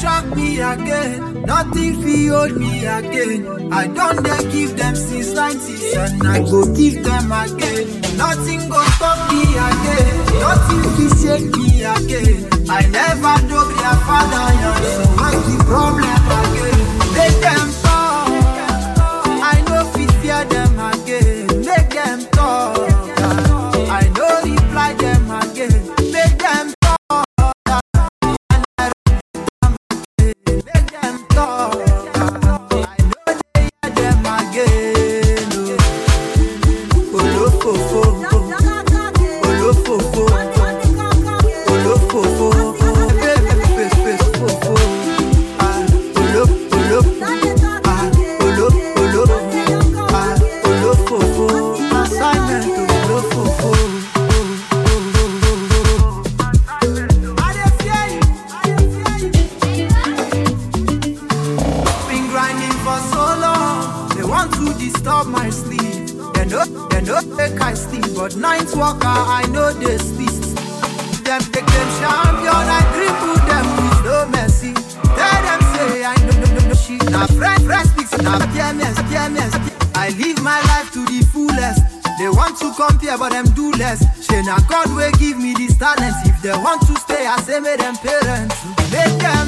shock me again. Nothing fi hold me again. I don't dare give them since 90s and I go give them again. Nothing go stop me again. Nothing fi shake me again. I never know their father. Olofofo. Olofofo. Fefefefefofo. Ah, olo- olo- ah, olo- olo- ah, disturb my sleep. They know, they know make I sleep, but night walker I know they sleep. Them take them champion, I dribble them with no mercy. Tell them say I know no no no shit. Now fresh fresh speaks, now PMS PMS. I live my life to the fullest. They want to compare, but them do less. Say now God will give me this talent. If they want to stay, I say make them parents. Make them.